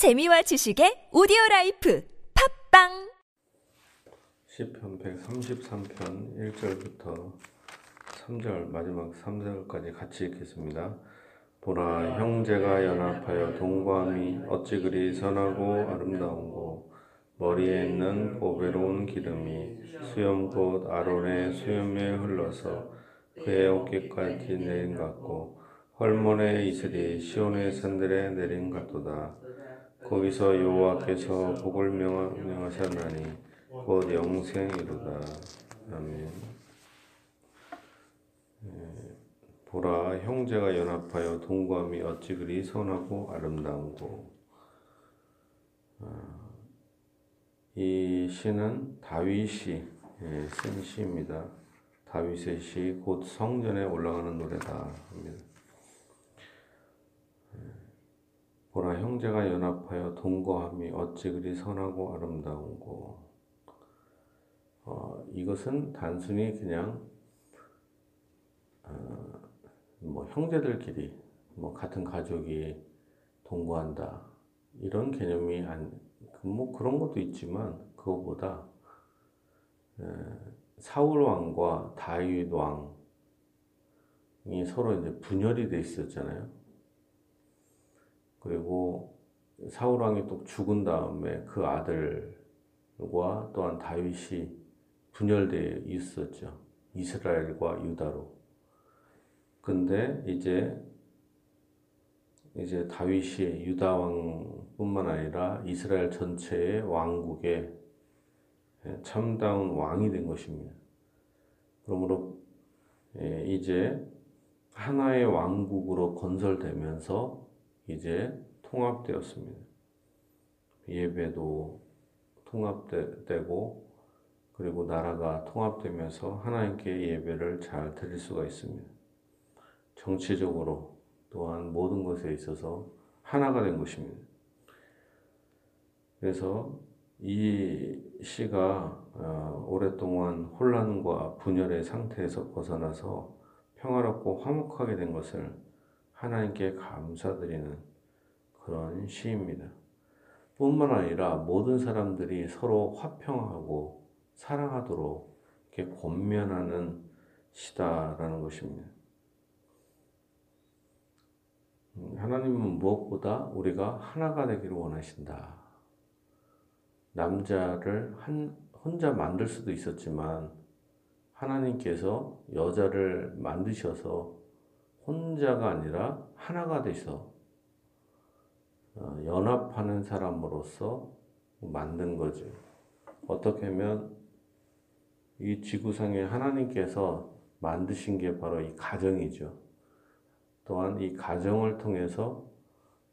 재미와 지식의 오디오 라이프 팟빵 시편 133편 1절부터 3절 마지막 3절까지 같이 읽겠습니다. 보라 형제가 연합하여 동거함이 어찌 그리 선하고 아름다운고 머리에 있는 보배로운 기름이 수염 곧 아론의 수염에 흘러서 그의 옷깃까지 내림 같고 헐몬의 이슬이 시온의 산들에 내린 같도다. 거기서 여호와께서 복을 명하셨나니 곧 영생이로다. 아멘. 예, 보라 형제가 연합하여 동거함이 어찌 그리 선하고 아름다운고 아, 이 시는 다윗이 예, 쓴 시입니다. 다윗의 시 곧 성전에 올라가는 노래다 합니다. 보라 형제가 연합하여 동거함이 어찌 그리 선하고 아름다운고 어, 이것은 단순히 그냥 어, 뭐 형제들끼리 뭐 같은 가족이 동거한다 이런 개념이 안, 뭐 그런 것도 있지만 그거보다 에, 사울 왕과 다윗 왕이 서로 이제 분열이 돼 있었잖아요. 그리고 사울 왕이 또 죽은 다음에 그 아들과 또한 다윗이 분열되어 있었죠. 이스라엘과 유다로. 근데 이제 이제 다윗이 유다 왕뿐만 아니라 이스라엘 전체의 왕국의 참다운 왕이 된 것입니다. 그러므로 예, 이제 하나의 왕국으로 건설되면서 이제 통합되었습니다. 예배도 통합되고 그리고 나라가 통합되면서 하나님께 예배를 잘 드릴 수가 있습니다. 정치적으로 또한 모든 것에 있어서 하나가 된 것입니다. 그래서 이 시가 어, 오랫동안 혼란과 분열의 상태에서 벗어나서 평화롭고 화목하게 된 것을 하나님께 감사드리는 그런 시입니다. 뿐만 아니라 모든 사람들이 서로 화평하고 사랑하도록 이렇게 권면하는 시다라는 것입니다. 음, 하나님은 무엇보다 우리가 하나가 되기를 원하신다. 남자를 한, 혼자 만들 수도 있었지만 하나님께서 여자를 만드셔서 혼자가 아니라 하나가 돼서 어, 연합하는 사람으로서 만든 거죠. 어떻게 하면 이 지구상에 하나님께서 만드신 게 바로 이 가정이죠. 또한 이 가정을 통해서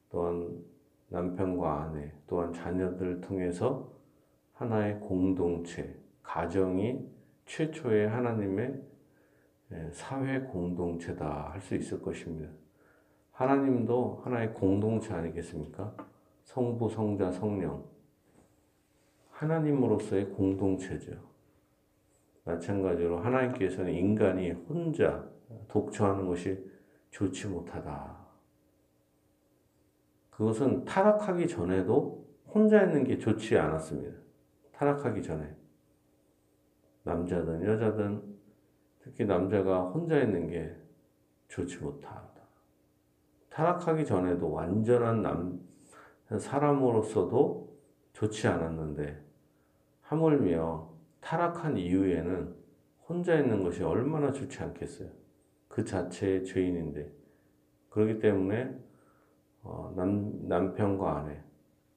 또한 남편과 아내 또한 자녀들을 통해서 하나의 공동체, 가정이 최초의 하나님의 예, 사회 공동체다 할 수 있을 것입니다. 하나님도 하나의 공동체 아니겠습니까? 성부, 성자, 성령. 하나님으로서의 공동체죠. 마찬가지로 하나님께서는 인간이 혼자 독처하는 것이 좋지 못하다. 그것은 타락하기 전에도 혼자 있는 게 좋지 않았습니다. 타락하기 전에. 남자든 여자든 특히 남자가 혼자 있는 게 좋지 못하다. 타락하기 전에도 완전한 남, 사람으로서도 좋지 않았는데, 하물며 타락한 이후에는 혼자 있는 것이 얼마나 좋지 않겠어요. 그 자체의 죄인인데. 그렇기 때문에, 어, 남, 남편과 아내,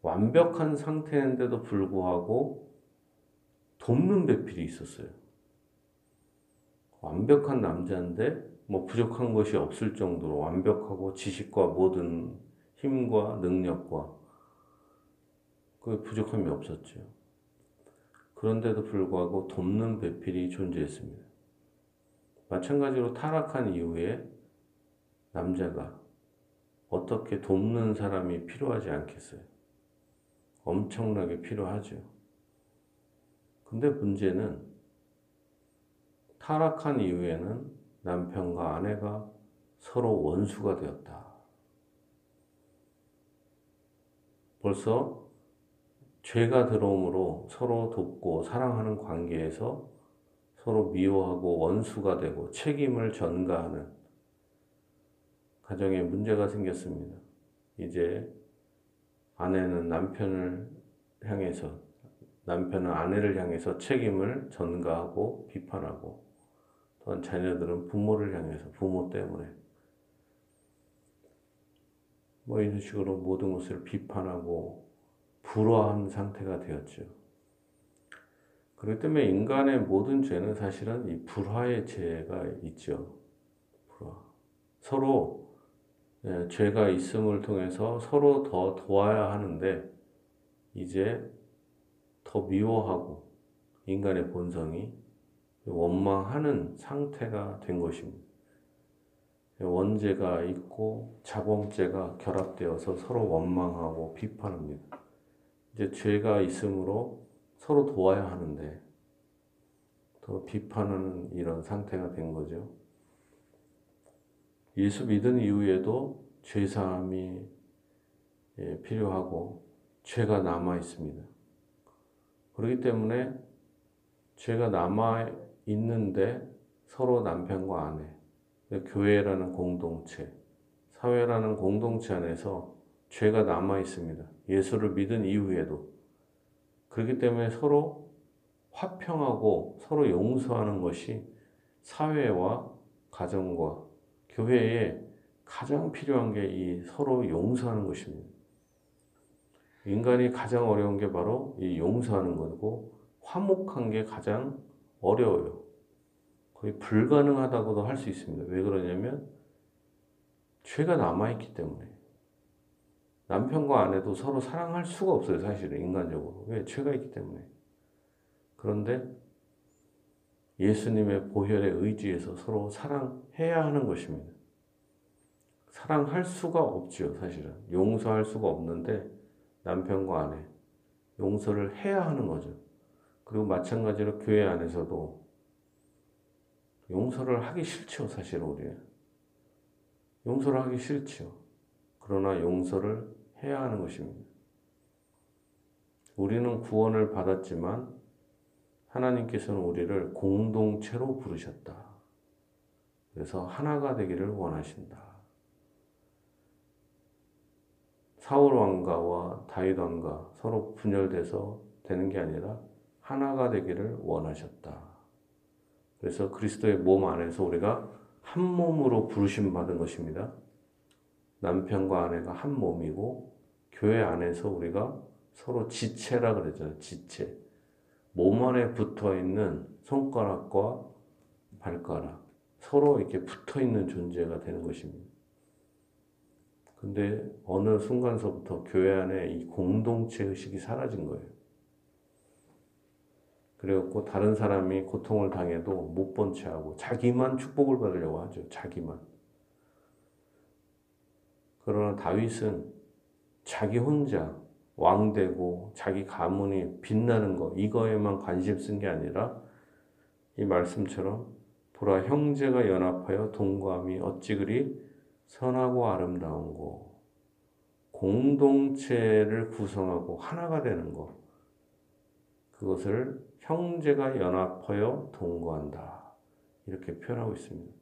완벽한 상태인데도 불구하고 돕는 배필이 있었어요. 완벽한 남자인데 뭐 부족한 것이 없을 정도로 완벽하고 지식과 모든 힘과 능력과 그 부족함이 없었죠. 그런데도 불구하고 돕는 배필이 존재했습니다. 마찬가지로 타락한 이후에 남자가 어떻게 돕는 사람이 필요하지 않겠어요? 엄청나게 필요하죠. 근데 문제는 타락한 이후에는 남편과 아내가 서로 원수가 되었다. 벌써 죄가 들어옴으로 서로 돕고 사랑하는 관계에서 서로 미워하고 원수가 되고 책임을 전가하는 가정에 문제가 생겼습니다. 이제 아내는 남편을 향해서 남편은 아내를 향해서 책임을 전가하고 비판하고 또한 자녀들은 부모를 향해서 부모 때문에 뭐 이런 식으로 모든 것을 비판하고 불화한 상태가 되었죠. 그렇기 때문에 인간의 모든 죄는 사실은 이 불화의 죄가 있죠. 불화. 서로 예, 죄가 있음을 통해서 서로 더 도와야 하는데 이제 더 미워하고 인간의 본성이 원망하는 상태가 된 것입니다. 원죄가 있고 자범죄가 결합되어서 서로 원망하고 비판합니다. 이제 죄가 있으므로 서로 도와야 하는데 더 비판하는 이런 상태가 된 거죠. 예수 믿은 이후에도 죄사함이 예, 필요하고 죄가 남아 있습니다. 그렇기 때문에 죄가 남아 있는데 서로 남편과 아내, 교회라는 공동체, 사회라는 공동체 안에서 죄가 남아 있습니다. 예수를 믿은 이후에도. 그렇기 때문에 서로 화평하고 서로 용서하는 것이 사회와 가정과 교회에 가장 필요한 게 이 서로 용서하는 것입니다. 인간이 가장 어려운 게 바로 이 용서하는 거고 화목한 게 가장 어려워요. 거의 불가능하다고도 할 수 있습니다. 왜 그러냐면 죄가 남아있기 때문에. 남편과 아내도 서로 사랑할 수가 없어요, 사실은, 인간적으로. 왜? 죄가 있기 때문에. 그런데 예수님의 보혈의 의지에서 서로 사랑해야 하는 것입니다. 사랑할 수가 없죠, 사실은. 용서할 수가 없는데 남편과 아내 용서를 해야 하는 거죠. 그리고 마찬가지로 교회 안에서도 용서를 하기 싫죠, 사실 우리. 용서를 하기 싫죠. 그러나 용서를 해야 하는 것입니다. 우리는 구원을 받았지만 하나님께서는 우리를 공동체로 부르셨다. 그래서 하나가 되기를 원하신다. 사울 왕가와 다윗 왕가 서로 분열돼서 되는 게 아니라 하나가 되기를 원하셨다. 그래서 그리스도의 몸 안에서 우리가 한 몸으로 부르심 받은 것입니다. 남편과 아내가 한 몸이고 교회 안에서 우리가 서로 지체라 그러잖아요. 지체. 몸 안에 붙어 있는 손가락과 발가락 서로 이렇게 붙어 있는 존재가 되는 것입니다. 근데 어느 순간서부터 교회 안에 이 공동체 의식이 사라진 거예요. 그래갖고 다른 사람이 고통을 당해도 못본 채하고 자기만 축복을 받으려고 하죠. 자기만. 그러나 다윗은 자기 혼자 왕되고 자기 가문이 빛나는 거 이거에만 관심 쓴 게 아니라 이 말씀처럼 보라 형제가 연합하여 동거함이 어찌 그리 선하고 아름다운 거, 공동체를 구성하고 하나가 되는 것, 그것을 형제가 연합하여 동거한다. 이렇게 표현하고 있습니다.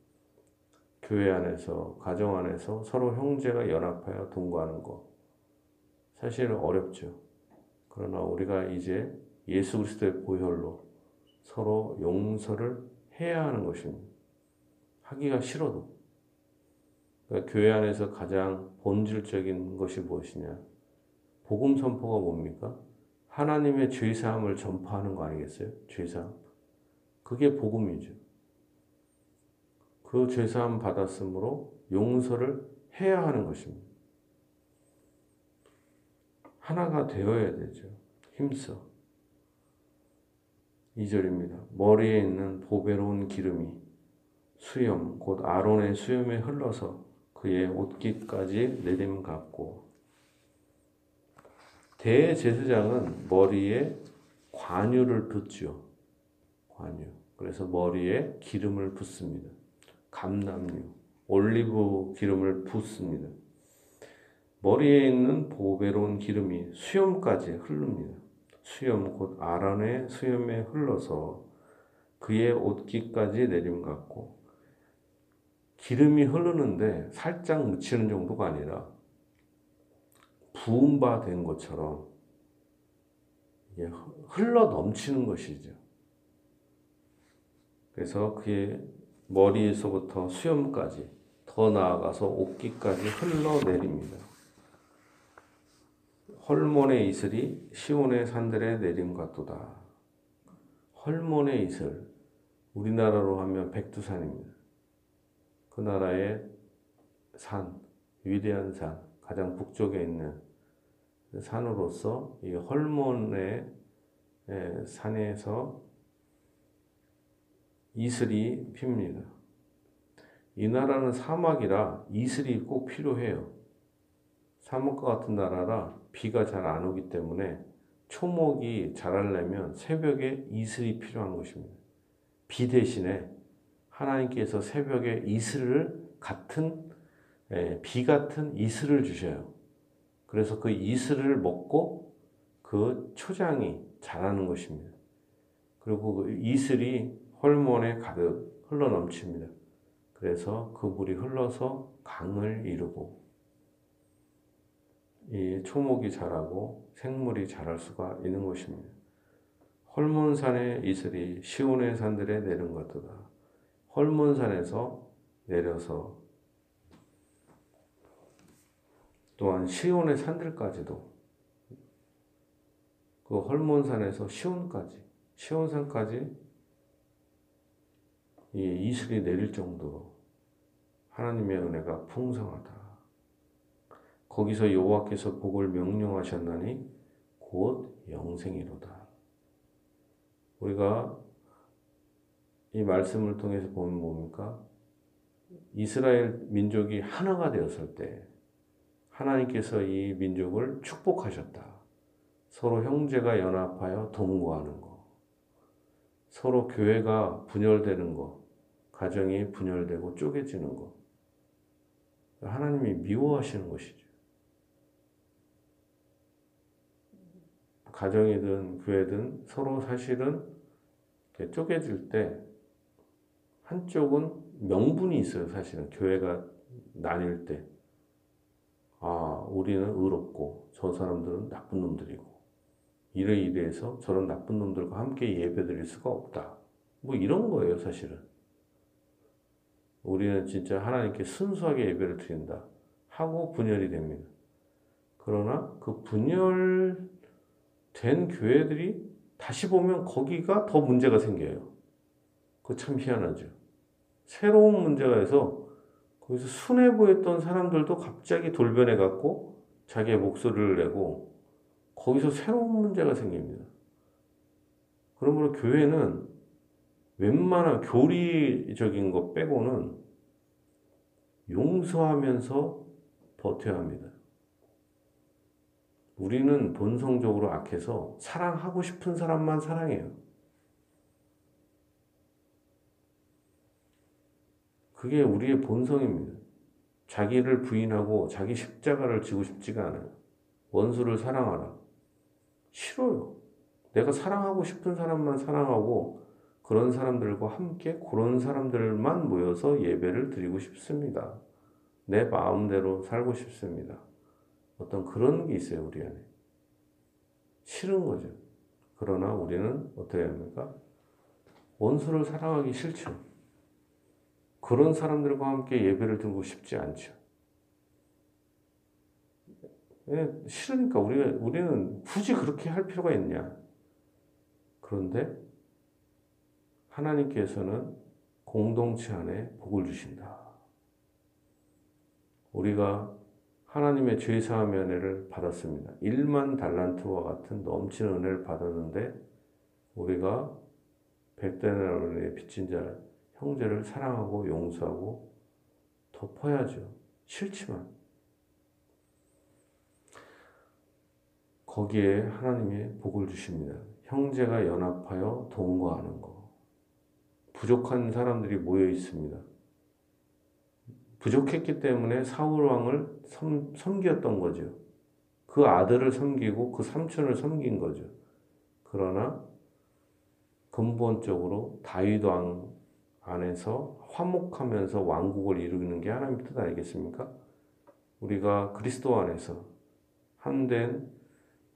교회 안에서, 가정 안에서 서로 형제가 연합하여 동거하는 것. 사실 어렵죠. 그러나 우리가 이제 예수 그리스도의 보혈로 서로 용서를 해야 하는 것입니다. 하기가 싫어도. 그러니까 교회 안에서 가장 본질적인 것이 무엇이냐? 복음 선포가 뭡니까? 하나님의 죄 사함을 전파하는 거 아니겠어요? 죄 사함. 그게 복음이죠. 그 죄 사함 받았으므로 용서를 해야 하는 것입니다. 하나가 되어야 되죠. 힘써. 2절입니다. 머리에 있는 보배로운 기름이 수염, 곧 아론의 수염에 흘러서 그의 옷깃까지 내림 같고 대제사장은 머리에 관유를 붓죠. 관유. 그래서 머리에 기름을 붓습니다. 감남유, 올리브 기름을 붓습니다. 머리에 있는 보배로운 기름이 수염까지 흐릅니다. 수염 곧 아란의 수염에 흘러서 그의 옷깃까지 내림 같고 기름이 흐르는데 살짝 묻히는 정도가 아니라 부은 바된 것처럼 흘러 넘치는 것이죠. 그래서 그의 머리에서부터 수염까지 더 나아가서 옷깃까지 흘러내립니다. 헐몬의 이슬이 시온의 산들에 내림 같도다. 헐몬의 이슬, 우리나라로 하면 백두산입니다. 그 나라의 산, 위대한 산, 가장 북쪽에 있는 산으로서 이 헐몬의 산에서 이슬이 핍니다. 이 나라는 사막이라 이슬이 꼭 필요해요. 사막과 같은 나라라 비가 잘 안 오기 때문에 초목이 자라려면 새벽에 이슬이 필요한 것입니다. 비 대신에 하나님께서 새벽에 이슬을 같은 예, 비 같은 이슬을 주셔요. 그래서 그 이슬을 먹고 그 초장이 자라는 것입니다. 그리고 그 이슬이 헐몬에 가득 흘러 넘칩니다. 그래서 그 물이 흘러서 강을 이루고 이 초목이 자라고 생물이 자랄 수가 있는 것입니다. 헐몬산의 이슬이 시온의 산들에 내린 것도다. 헐몬산에서 내려서 또한 시온의 산들까지도 그 헐몬산에서 시온까지 시온산까지 이 이슬이 내릴 정도로 하나님의 은혜가 풍성하다. 거기서 여호와께서 복을 명령하셨나니 곧 영생이로다. 우리가 이 말씀을 통해서 보면 뭡니까? 이스라엘 민족이 하나가 되었을 때 하나님께서 이 민족을 축복하셨다. 서로 형제가 연합하여 동거하는 것. 서로 교회가 분열되는 것. 가정이 분열되고 쪼개지는 것. 하나님이 미워하시는 것이죠. 가정이든 교회든 서로 사실은 쪼개질 때 한쪽은 명분이 있어요, 사실은. 교회가 나뉠 때. 아, 우리는 의롭고 저 사람들은 나쁜 놈들이고 이래 이래해서 저런 나쁜 놈들과 함께 예배 드릴 수가 없다. 뭐 이런 거예요, 사실은. 우리는 진짜 하나님께 순수하게 예배를 드린다. 하고 분열이 됩니다. 그러나 그 분열된 교회들이 다시 보면 거기가 더 문제가 생겨요. 그 참 희한하죠. 새로운 문제가 해서 거기서 순해 보였던 사람들도 갑자기 돌변해 갖고 자기의 목소리를 내고 거기서 새로운 문제가 생깁니다. 그러므로 교회는 웬만한 교리적인 것 빼고는 용서하면서 버텨야 합니다. 우리는 본성적으로 악해서 사랑하고 싶은 사람만 사랑해요. 그게 우리의 본성입니다. 자기를 부인하고 자기 십자가를 지고 싶지가 않아요. 원수를 사랑하라. 싫어요. 내가 사랑하고 싶은 사람만 사랑하고 그런 사람들과 함께 그런 사람들만 모여서 예배를 드리고 싶습니다. 내 마음대로 살고 싶습니다. 어떤 그런 게 있어요, 우리 안에. 싫은 거죠. 그러나 우리는 어떻게 합니까? 원수를 사랑하기 싫죠. 그런 사람들과 함께 예배를 드리고 싶지 않죠. 예, 싫으니까 우리가, 우리는 굳이 그렇게 할 필요가 있냐. 그런데 하나님께서는 공동체 안에 복을 주신다. 우리가 하나님의 죄사함의 은혜를 받았습니다. 1만 달란트와 같은 넘치는 은혜를 받았는데 우리가 백대나를 은혜에 빚진 자 형제를 사랑하고 용서하고 덮어야죠. 싫지만. 거기에 하나님의 복을 주십니다. 형제가 연합하여 동거하는 거. 부족한 사람들이 모여 있습니다. 부족했기 때문에 사울 왕을 섬, 섬겼던 거죠. 그 아들을 섬기고 그 삼촌을 섬긴 거죠. 그러나 근본적으로 다윗 왕 안에서 화목하면서 왕국을 이루는 게 하나님 뜻 아니겠습니까? 우리가 그리스도 안에서 한된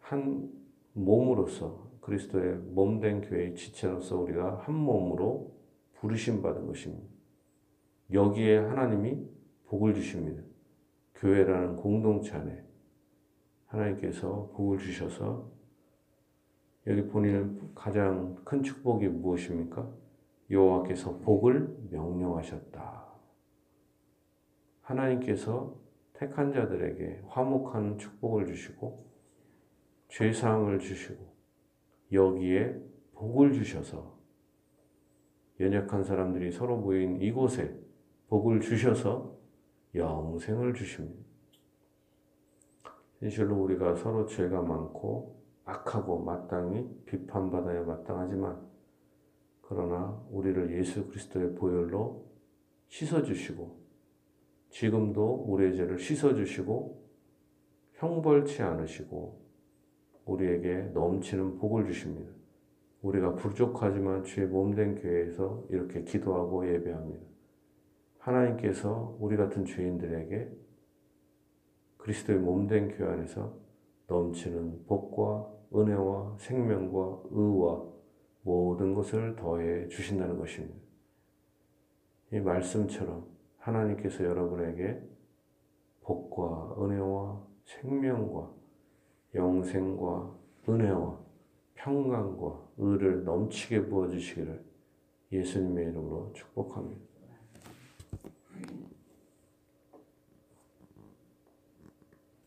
한 몸으로서 그리스도의 몸된 교회의 지체로서 우리가 한 몸으로 부르심 받은 것입니다. 여기에 하나님이 복을 주십니다. 교회라는 공동체 안에 하나님께서 복을 주셔서 여기 본인은 가장 큰 축복이 무엇입니까? 여호와께서 복을 명령하셨다. 하나님께서 택한 자들에게 화목한 축복을 주시고 죄 사함을 주시고 여기에 복을 주셔서 연약한 사람들이 서로 모인 이곳에 복을 주셔서 영생을 주십니다. 진실로 우리가 서로 죄가 많고 악하고 마땅히 비판받아야 마땅하지만 그러나 우리를 예수 그리스도의 보혈로 씻어주시고 지금도 우리의 죄를 씻어주시고 형벌치 않으시고 우리에게 넘치는 복을 주십니다. 우리가 부족하지만 주의 몸된 교회에서 이렇게 기도하고 예배합니다. 하나님께서 우리 같은 죄인들에게 그리스도의 몸된 교회 안에서 넘치는 복과 은혜와 생명과 의와 모든 것을 더해 주신다는 것입니다. 이 말씀처럼 하나님께서 여러분에게 복과 은혜와 생명과 영생과 은혜와 평강과 의를 넘치게 부어주시기를 예수님의 이름으로 축복합니다.